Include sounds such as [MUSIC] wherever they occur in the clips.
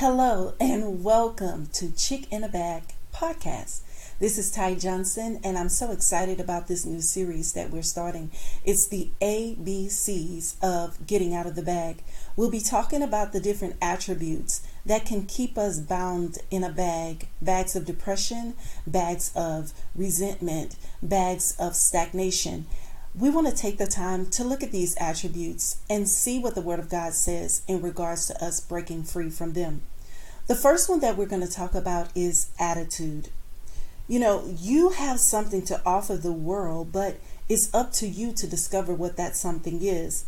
Hello and welcome to Chick in a Bag podcast. This is Ty Johnson, and I'm so excited about this new series that we're starting. It's the ABCs of getting out of the bag. We'll be talking about the different attributes that can keep us bound in a bag bags of depression, bags of resentment, bags of stagnation we want to take the time to look at these attributes and see what the Word of God says in regards to us breaking free from them. The first one that we're going to talk about is attitude. You know, you have something to offer the world, but it's up to you to discover what that something is.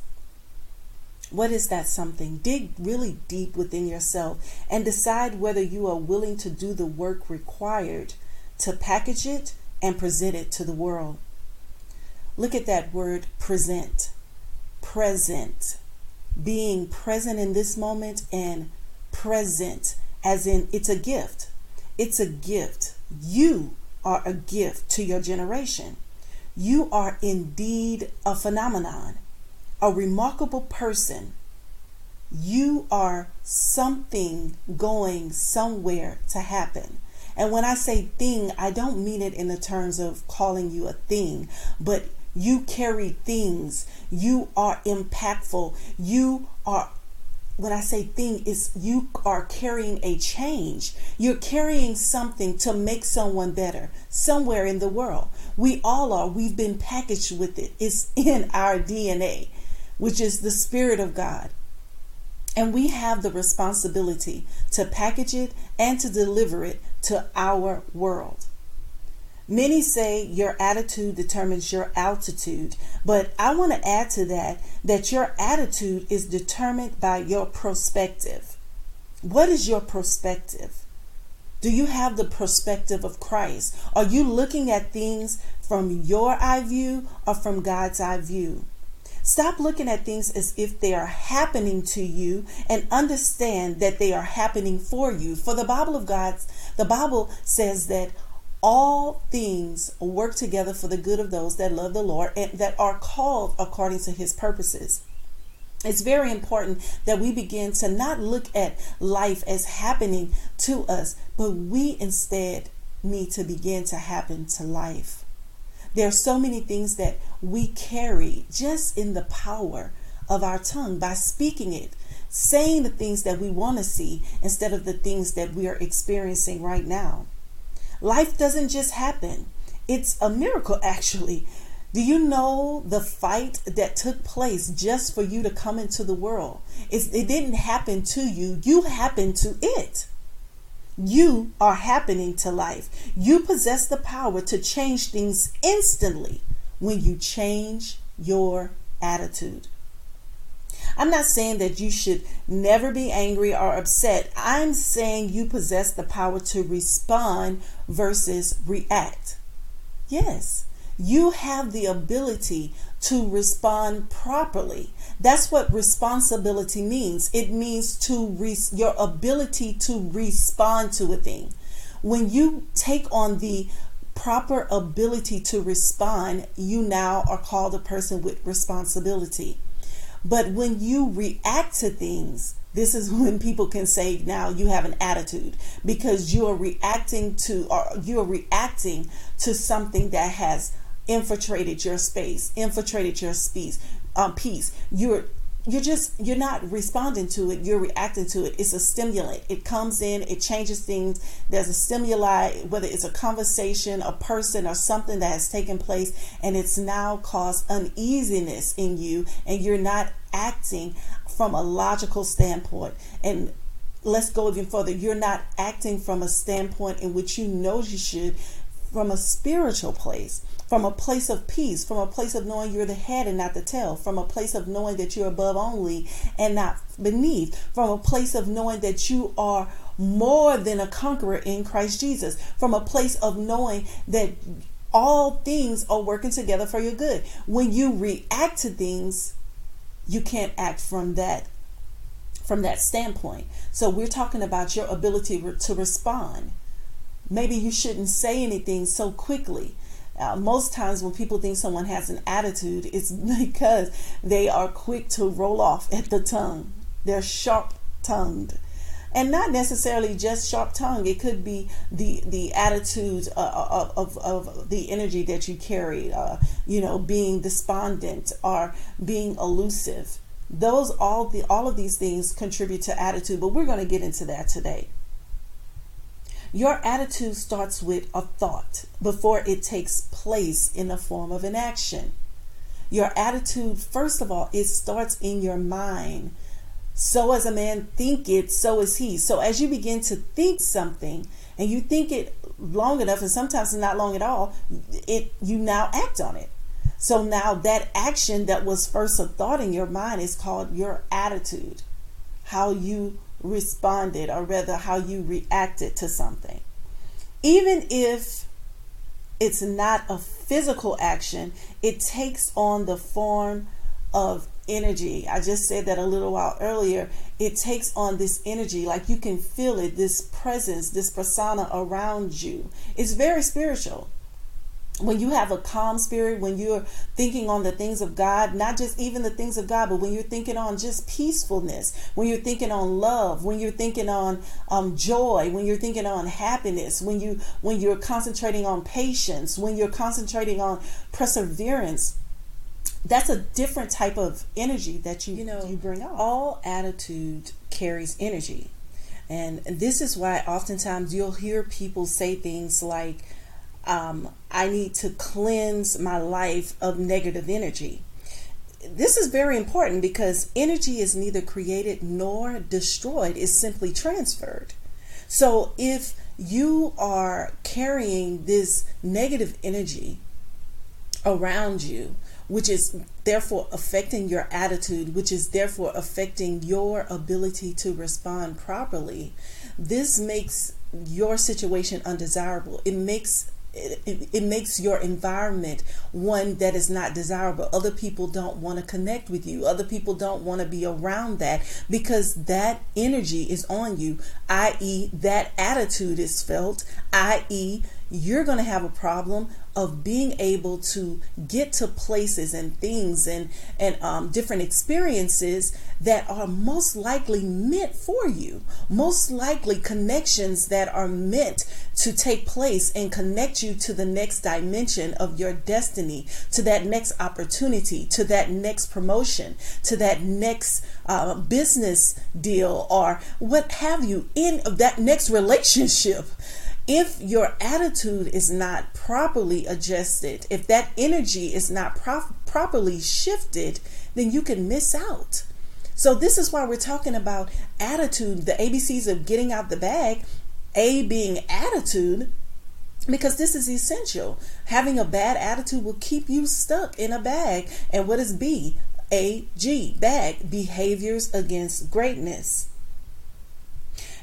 What is that something? Dig really deep within yourself and decide whether you are willing to do the work required to package it and present it to the world. Look at that word present. Present. Being present in this moment and present, as in it's a gift. It's a gift. You are a gift to your generation. You are indeed a phenomenon, a remarkable person. You are something going somewhere to happen. And when I say thing, I don't mean it in the terms of calling you a thing, but you carry things. You are impactful. You are when I say thing is you are carrying a change. You're carrying something to make someone better somewhere in the world. We all are. We've been packaged with it. It's in our DNA, which is the spirit of God. And we have the responsibility to package it and to deliver it to our world. Many say your attitude determines your altitude, but I want to add to that that your attitude is determined by your perspective. What is your perspective? Do you have the perspective of Christ? Are you looking at things from your eye view or from God's eye view? Stop looking at things as if they are happening to you and understand that they are happening for you. For the Bible of God, the Bible says that all things work together for the good of those that love the Lord and that are called according to his purposes. It's very important that we begin to not look at life as happening to us, but we instead need to begin to happen to life. There are so many things that we carry just in the power of our tongue by speaking it, saying the things that we want to see instead of the things that we are experiencing right now. Life doesn't just happen, it's a miracle, [LAUGHS] actually. Do you know the fight that took place just for you to come into the world? It's, it didn't happen to you, you happened to it. You are happening to life. You possess the power to change things instantly when you change your attitude. I'm not saying that you should never be angry or upset. I'm saying you possess the power to respond versus react. Yes, you have the ability to respond properly. That's what responsibility means. It means to your ability to respond to a thing. When you take on the proper ability to respond, you now are called a person with responsibility. But when you react to things, this is [LAUGHS] when people can say now you have an attitude because you are reacting to or you are reacting to something that has infiltrated your space, infiltrated your space, um, peace. You're you're just you're not responding to it you're reacting to it. It's a stimulant. It comes in it changes things. There's a stimuli whether it's a conversation a person or something that has taken place and it's now caused uneasiness in you and you're not acting from a logical standpoint. And let's go even further. You're not acting from a standpoint in which you know you should from a spiritual place from a place of peace, from a place of knowing you're the head and not the tail, from a place of knowing that you're above only and not beneath, from a place of knowing that you are more than a conqueror in Christ Jesus, from a place of knowing that all things are working together for your good. When you react to things, you can't act from that from that standpoint. So we're talking about your ability to respond. Maybe you shouldn't say anything so quickly. Uh, most times when people think someone has an attitude, it's [LAUGHS] because they are quick to roll off at the tongue. They're sharp tongued. and not necessarily just sharp tongue. It could be the the attitude uh, of, of, of the energy that you carry. Uh, you know, being despondent or being elusive. Those all the all of these things contribute to attitude, but we're going to get into that today. Your attitude starts with a thought before it takes place in the form of an action. Your attitude, first of all, it starts in your mind. So as a man thinketh, so is he. So as you begin to think something and you think it long enough, and sometimes not long at all, it you now act on it. So now that action that was first a thought in your mind is called your attitude. How you responded, or rather, how you reacted to something. Even if it's not a physical action, it takes on the form of energy. I just said that a little while earlier. It takes on this energy, like you can feel it, this presence, this persona around you. It's very spiritual when you have a calm spirit, when you're thinking on the things of God, not just even the things of God, but when you're thinking on just peacefulness, when you're thinking on love, when you're thinking on um, joy, when you're thinking on happiness, when you when you're concentrating on patience, when you're concentrating on perseverance, that's a different type of energy that you you know you bring out. All attitude carries energy, and this is why oftentimes you'll hear people say things like um, I need to cleanse my life of negative energy. This is very important because energy is neither created nor destroyed, it's simply transferred. So if you are carrying this negative energy around you, which is therefore affecting your attitude, which is therefore affecting your ability to respond properly, this makes your situation undesirable. It makes it, it, makes your environment one that is not desirable. Other people don't want to connect with you. Other people don't want to be around that because that energy is on you, i.e., that attitude is felt, i.e., you're going to have a problem of being able to get to places and things and and um, different experiences that are most likely meant for you. Most likely connections that are meant to take place and connect you to the next dimension of your destiny to that next opportunity to that next promotion to that next uh, business deal or what have you in that next relationship if your attitude is not properly adjusted, if that energy is not pro- properly shifted, then you can miss out. So, this is why we're talking about attitude, the ABCs of getting out the bag. A being attitude, because this is essential. Having a bad attitude will keep you stuck in a bag. And what is B? A G, bag, behaviors against greatness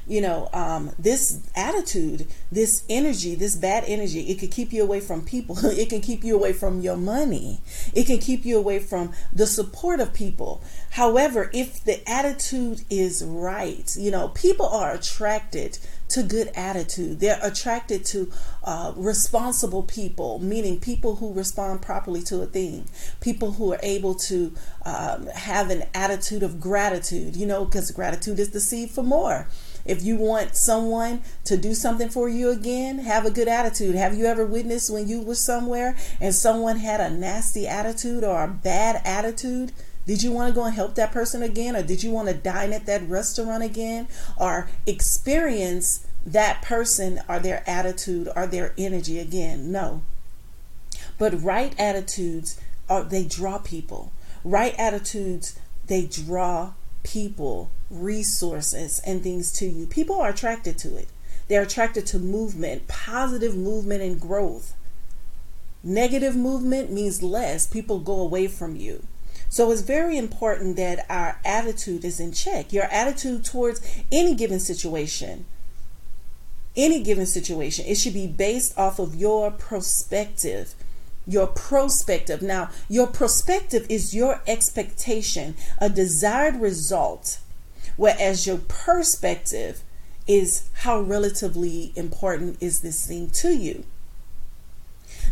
you know um, this attitude this energy this bad energy it could keep you away from people. [LAUGHS] It can keep you away from your money. It can keep you away from the support of people. However if the attitude is right you know people are attracted to good attitude. They're attracted to uh, responsible people meaning people who respond properly to a thing. People who are able to um, have an attitude of gratitude you know because gratitude is the seed for more if you want someone to do something for you again, have a good attitude. Have you ever witnessed when you were somewhere and someone had a nasty attitude or a bad attitude? Did you want to go and help that person again? Or did you want to dine at that restaurant again? Or experience that person or their attitude or their energy again? No. But right attitudes are they draw people. Right attitudes, they draw people resources and things to you. People are attracted to it. They're attracted to movement, positive movement and growth. Negative movement means less. People go away from you. So it's very important that our attitude is in check. Your attitude towards any given situation, any given situation, it should be based off of your perspective your prospective. Now, your prospective is your expectation, a desired result Whereas your perspective is how relatively important is this thing to you.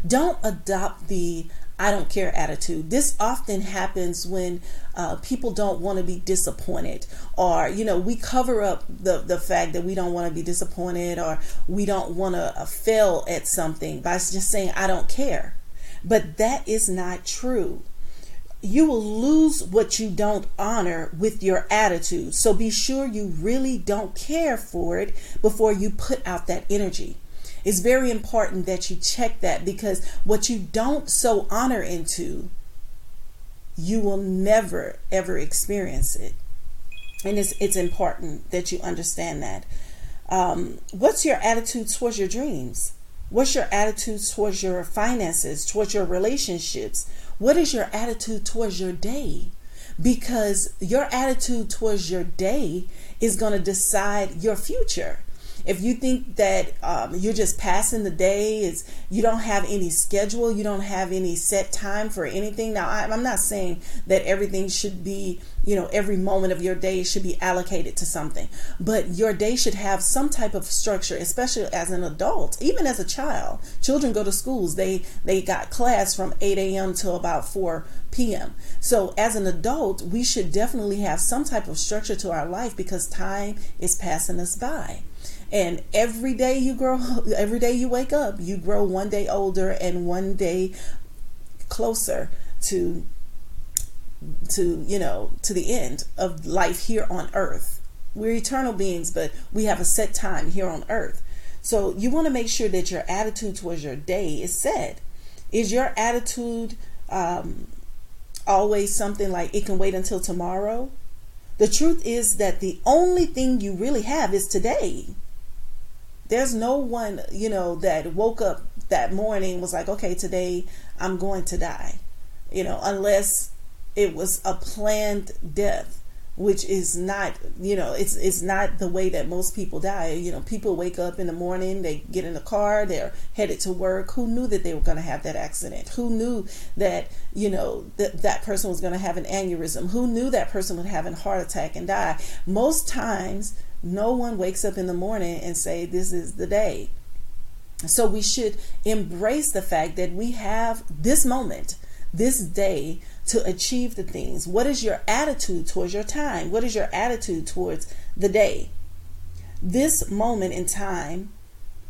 Don't adopt the I don't care attitude. This often happens when uh, people don't want to be disappointed, or you know, we cover up the the fact that we don't want to be disappointed, or we don't want to uh, fail at something by just saying I don't care. But that is not true you will lose what you don't honor with your attitude. So be sure you really don't care for it before you put out that energy. It's very important that you check that because what you don't sow honor into, you will never ever experience it. And it's it's important that you understand that. Um, what's your attitude towards your dreams? What's your attitude towards your finances, towards your relationships? What is your attitude towards your day? Because your attitude towards your day is going to decide your future if you think that um, you're just passing the day, is you don't have any schedule, you don't have any set time for anything. Now, I, I'm not saying that everything should be, you know, every moment of your day should be allocated to something, but your day should have some type of structure, especially as an adult, even as a child. Children go to schools; they they got class from 8 a.m. till about 4 p.m. So, as an adult, we should definitely have some type of structure to our life because time is passing us by. And every day you grow, [LAUGHS] every day you wake up, you grow one day older and one day closer to to you know to the end of life here on earth. We're eternal beings but we have a set time here on earth. So you want to make sure that your attitude towards your day is set. Is your attitude um, always something like it can wait until tomorrow the truth is that the only thing you really have is today there's no one, you know, that woke up that morning was like, okay, today I'm going to die. You know, unless it was a planned death, which is not, you know, it's it's not the way that most people die. You know, people wake up in the morning, they get in the car, they're headed to work. Who knew that they were going to have that accident? Who knew that, you know, that that person was going to have an aneurysm? Who knew that person would have a heart attack and die? Most times no one wakes up in the morning and say this is the day. So we should embrace the fact that we have this moment, this day to achieve the things. What is your attitude towards your time? What is your attitude towards the day? This moment in time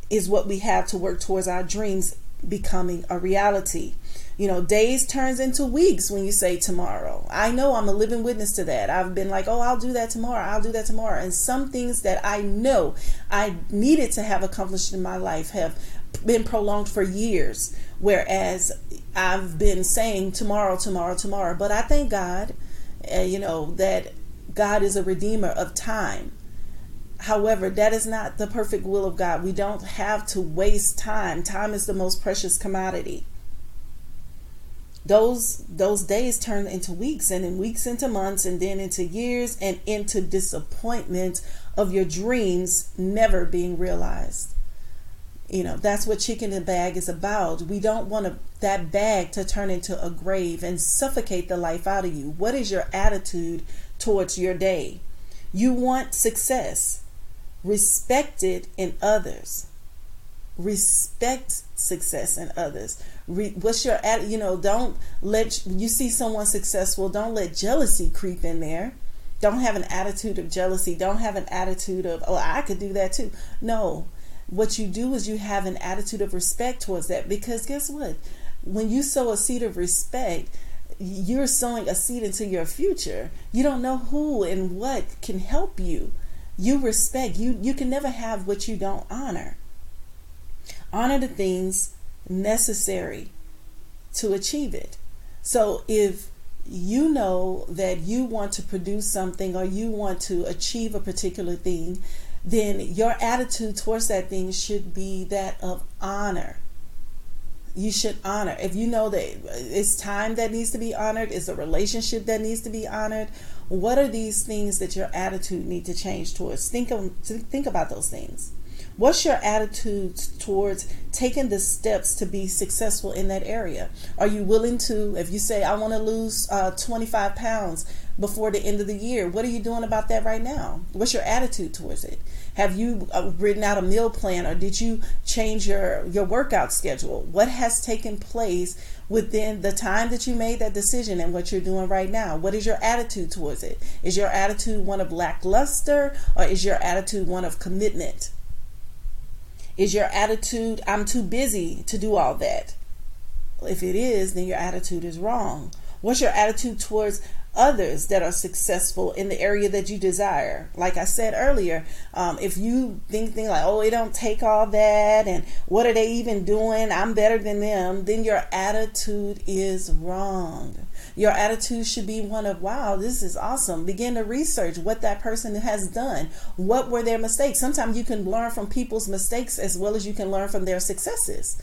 is what we have to work towards our dreams becoming a reality. You know, days turns into weeks when you say tomorrow. I know I'm a living witness to that. I've been like, oh, I'll do that tomorrow. I'll do that tomorrow. And some things that I know I needed to have accomplished in my life have been prolonged for years. Whereas I've been saying tomorrow, tomorrow, tomorrow. But I thank God, uh, you know, that God is a redeemer of time. However, that is not the perfect will of God. We don't have to waste time. Time is the most precious commodity those those days turn into weeks and in weeks into months and then into years and into disappointment of your dreams never being realized you know that's what Chick in a Bag is about. We don't want to, that bag to turn into a grave and suffocate the life out of you. What is your attitude towards your day? You want success. Respected in others. Respect success in others. Re, what's your attitude? you know don't let you see someone successful don't let jealousy creep in there. Don't have an attitude of jealousy. Don't have an attitude of oh i could do that too. No what you do is you have an attitude of respect towards that. Because guess what? When you sow a seed of respect you're sowing a seed into your future. You don't know who and what can help you. You respect. You you can never have what you don't honor. Honor the things necessary to achieve it. So if you know that you want to produce something or you want to achieve a particular thing, then your attitude towards that thing should be that of honor. You should honor. If you know that it's time that needs to be honored, it's a relationship that needs to be honored. What are these things that your attitude need to change towards? Think of think about those things. What's your attitude towards taking the steps to be successful in that area? Are you willing to, if you say, I want to lose uh, 25 pounds before the end of the year, what are you doing about that right now? What's your attitude towards it? Have you uh, written out a meal plan or did you change your, your workout schedule? What has taken place within the time that you made that decision and what you're doing right now? What is your attitude towards it? Is your attitude one of lackluster or is your attitude one of commitment? Is your attitude, I'm too busy to do all that? If it is, then your attitude is wrong. What's your attitude towards others that are successful in the area that you desire. Like I said earlier, um, if you think things like, oh, it don't take all that, and what are they even doing? I'm better than them, then your attitude is wrong. Your attitude should be one of, wow, this is awesome. Begin to research what that person has done. What were their mistakes? Sometimes you can learn from people's mistakes as well as you can learn from their successes.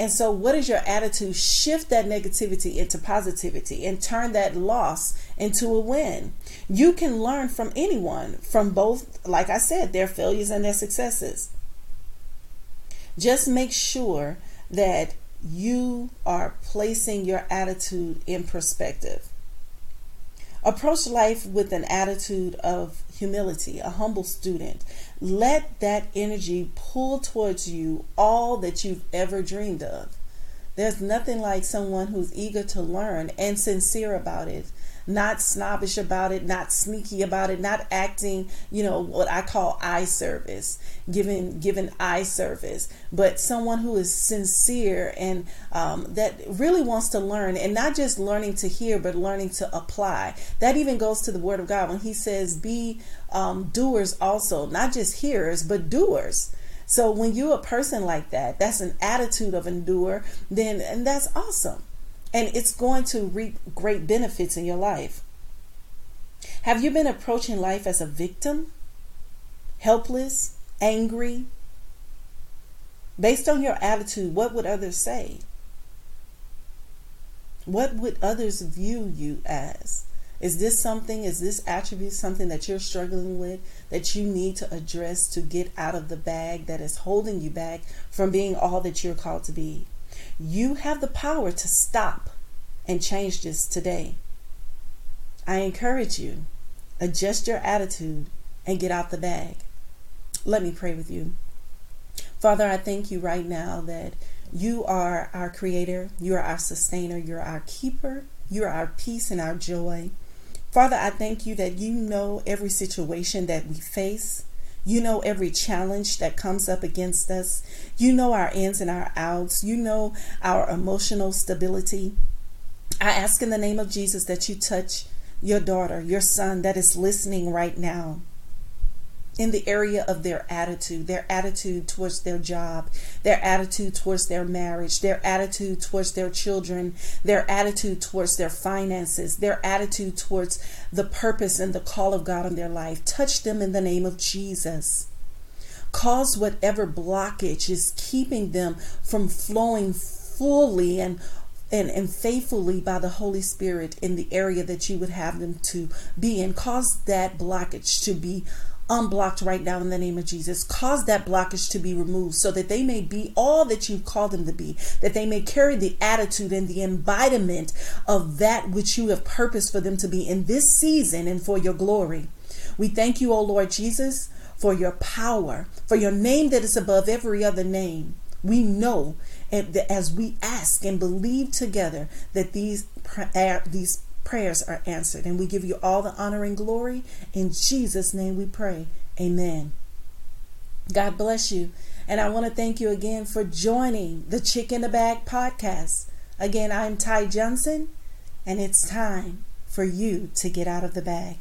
And so, what is your attitude? Shift that negativity into positivity and turn that loss into a win. You can learn from anyone, from both, like I said, their failures and their successes. Just make sure that you are placing your attitude in perspective. Approach life with an attitude of humility, a humble student. Let that energy pull towards you all that you've ever dreamed of. There's nothing like someone who's eager to learn and sincere about it not snobbish about it, not sneaky about it, not acting, you know, what I call eye service, giving giving eye service, but someone who is sincere and um, that really wants to learn and not just learning to hear, but learning to apply. That even goes to the Word of God when He says, "Be um, doers also, not just hearers, but doers." So when you're a person like that, that's an attitude of endure, then and that's awesome and it's going to reap great benefits in your life. Have you been approaching life as a victim, helpless, angry? Based on your attitude, what would others say? What would others view you as? Is this something, is this attribute something that you're struggling with that you need to address to get out of the bag that is holding you back from being all that you're called to be? You have the power to stop and change this today. I encourage you, adjust your attitude and get out the bag. Let me pray with you. Father, I thank you right now that you are our creator, you are our sustainer, you're our keeper, you are our peace and our joy. Father, I thank you that you know every situation that we face. You know every challenge that comes up against us. You know our ins and our outs. You know our emotional stability. I ask in the name of Jesus that you touch your daughter, your son that is listening right now in the area of their attitude, their attitude towards their job, their attitude towards their marriage, their attitude towards their children, their attitude towards their finances, their attitude towards the purpose and the call of God on their life. Touch them in the name of Jesus. Cause whatever blockage is keeping them from flowing fully and and, and faithfully by the Holy Spirit in the area that you would have them to be in. Cause that blockage to be unblocked right now in the name of Jesus. Cause that blockage to be removed so that they may be all that you've called them to be, that they may carry the attitude and the embodiment of that which you have purposed for them to be in this season and for your glory. We thank you, O Lord Jesus, for your power, for your name that is above every other name. We know and as we ask and believe together that these uh, these prayers are answered. And we give you all the honor and glory. In Jesus' name we pray. Amen. God bless you. And I want to thank you again for joining the Chick in the Bag podcast. Again, I'm Ty Johnson, and it's time for you to get out of the bag.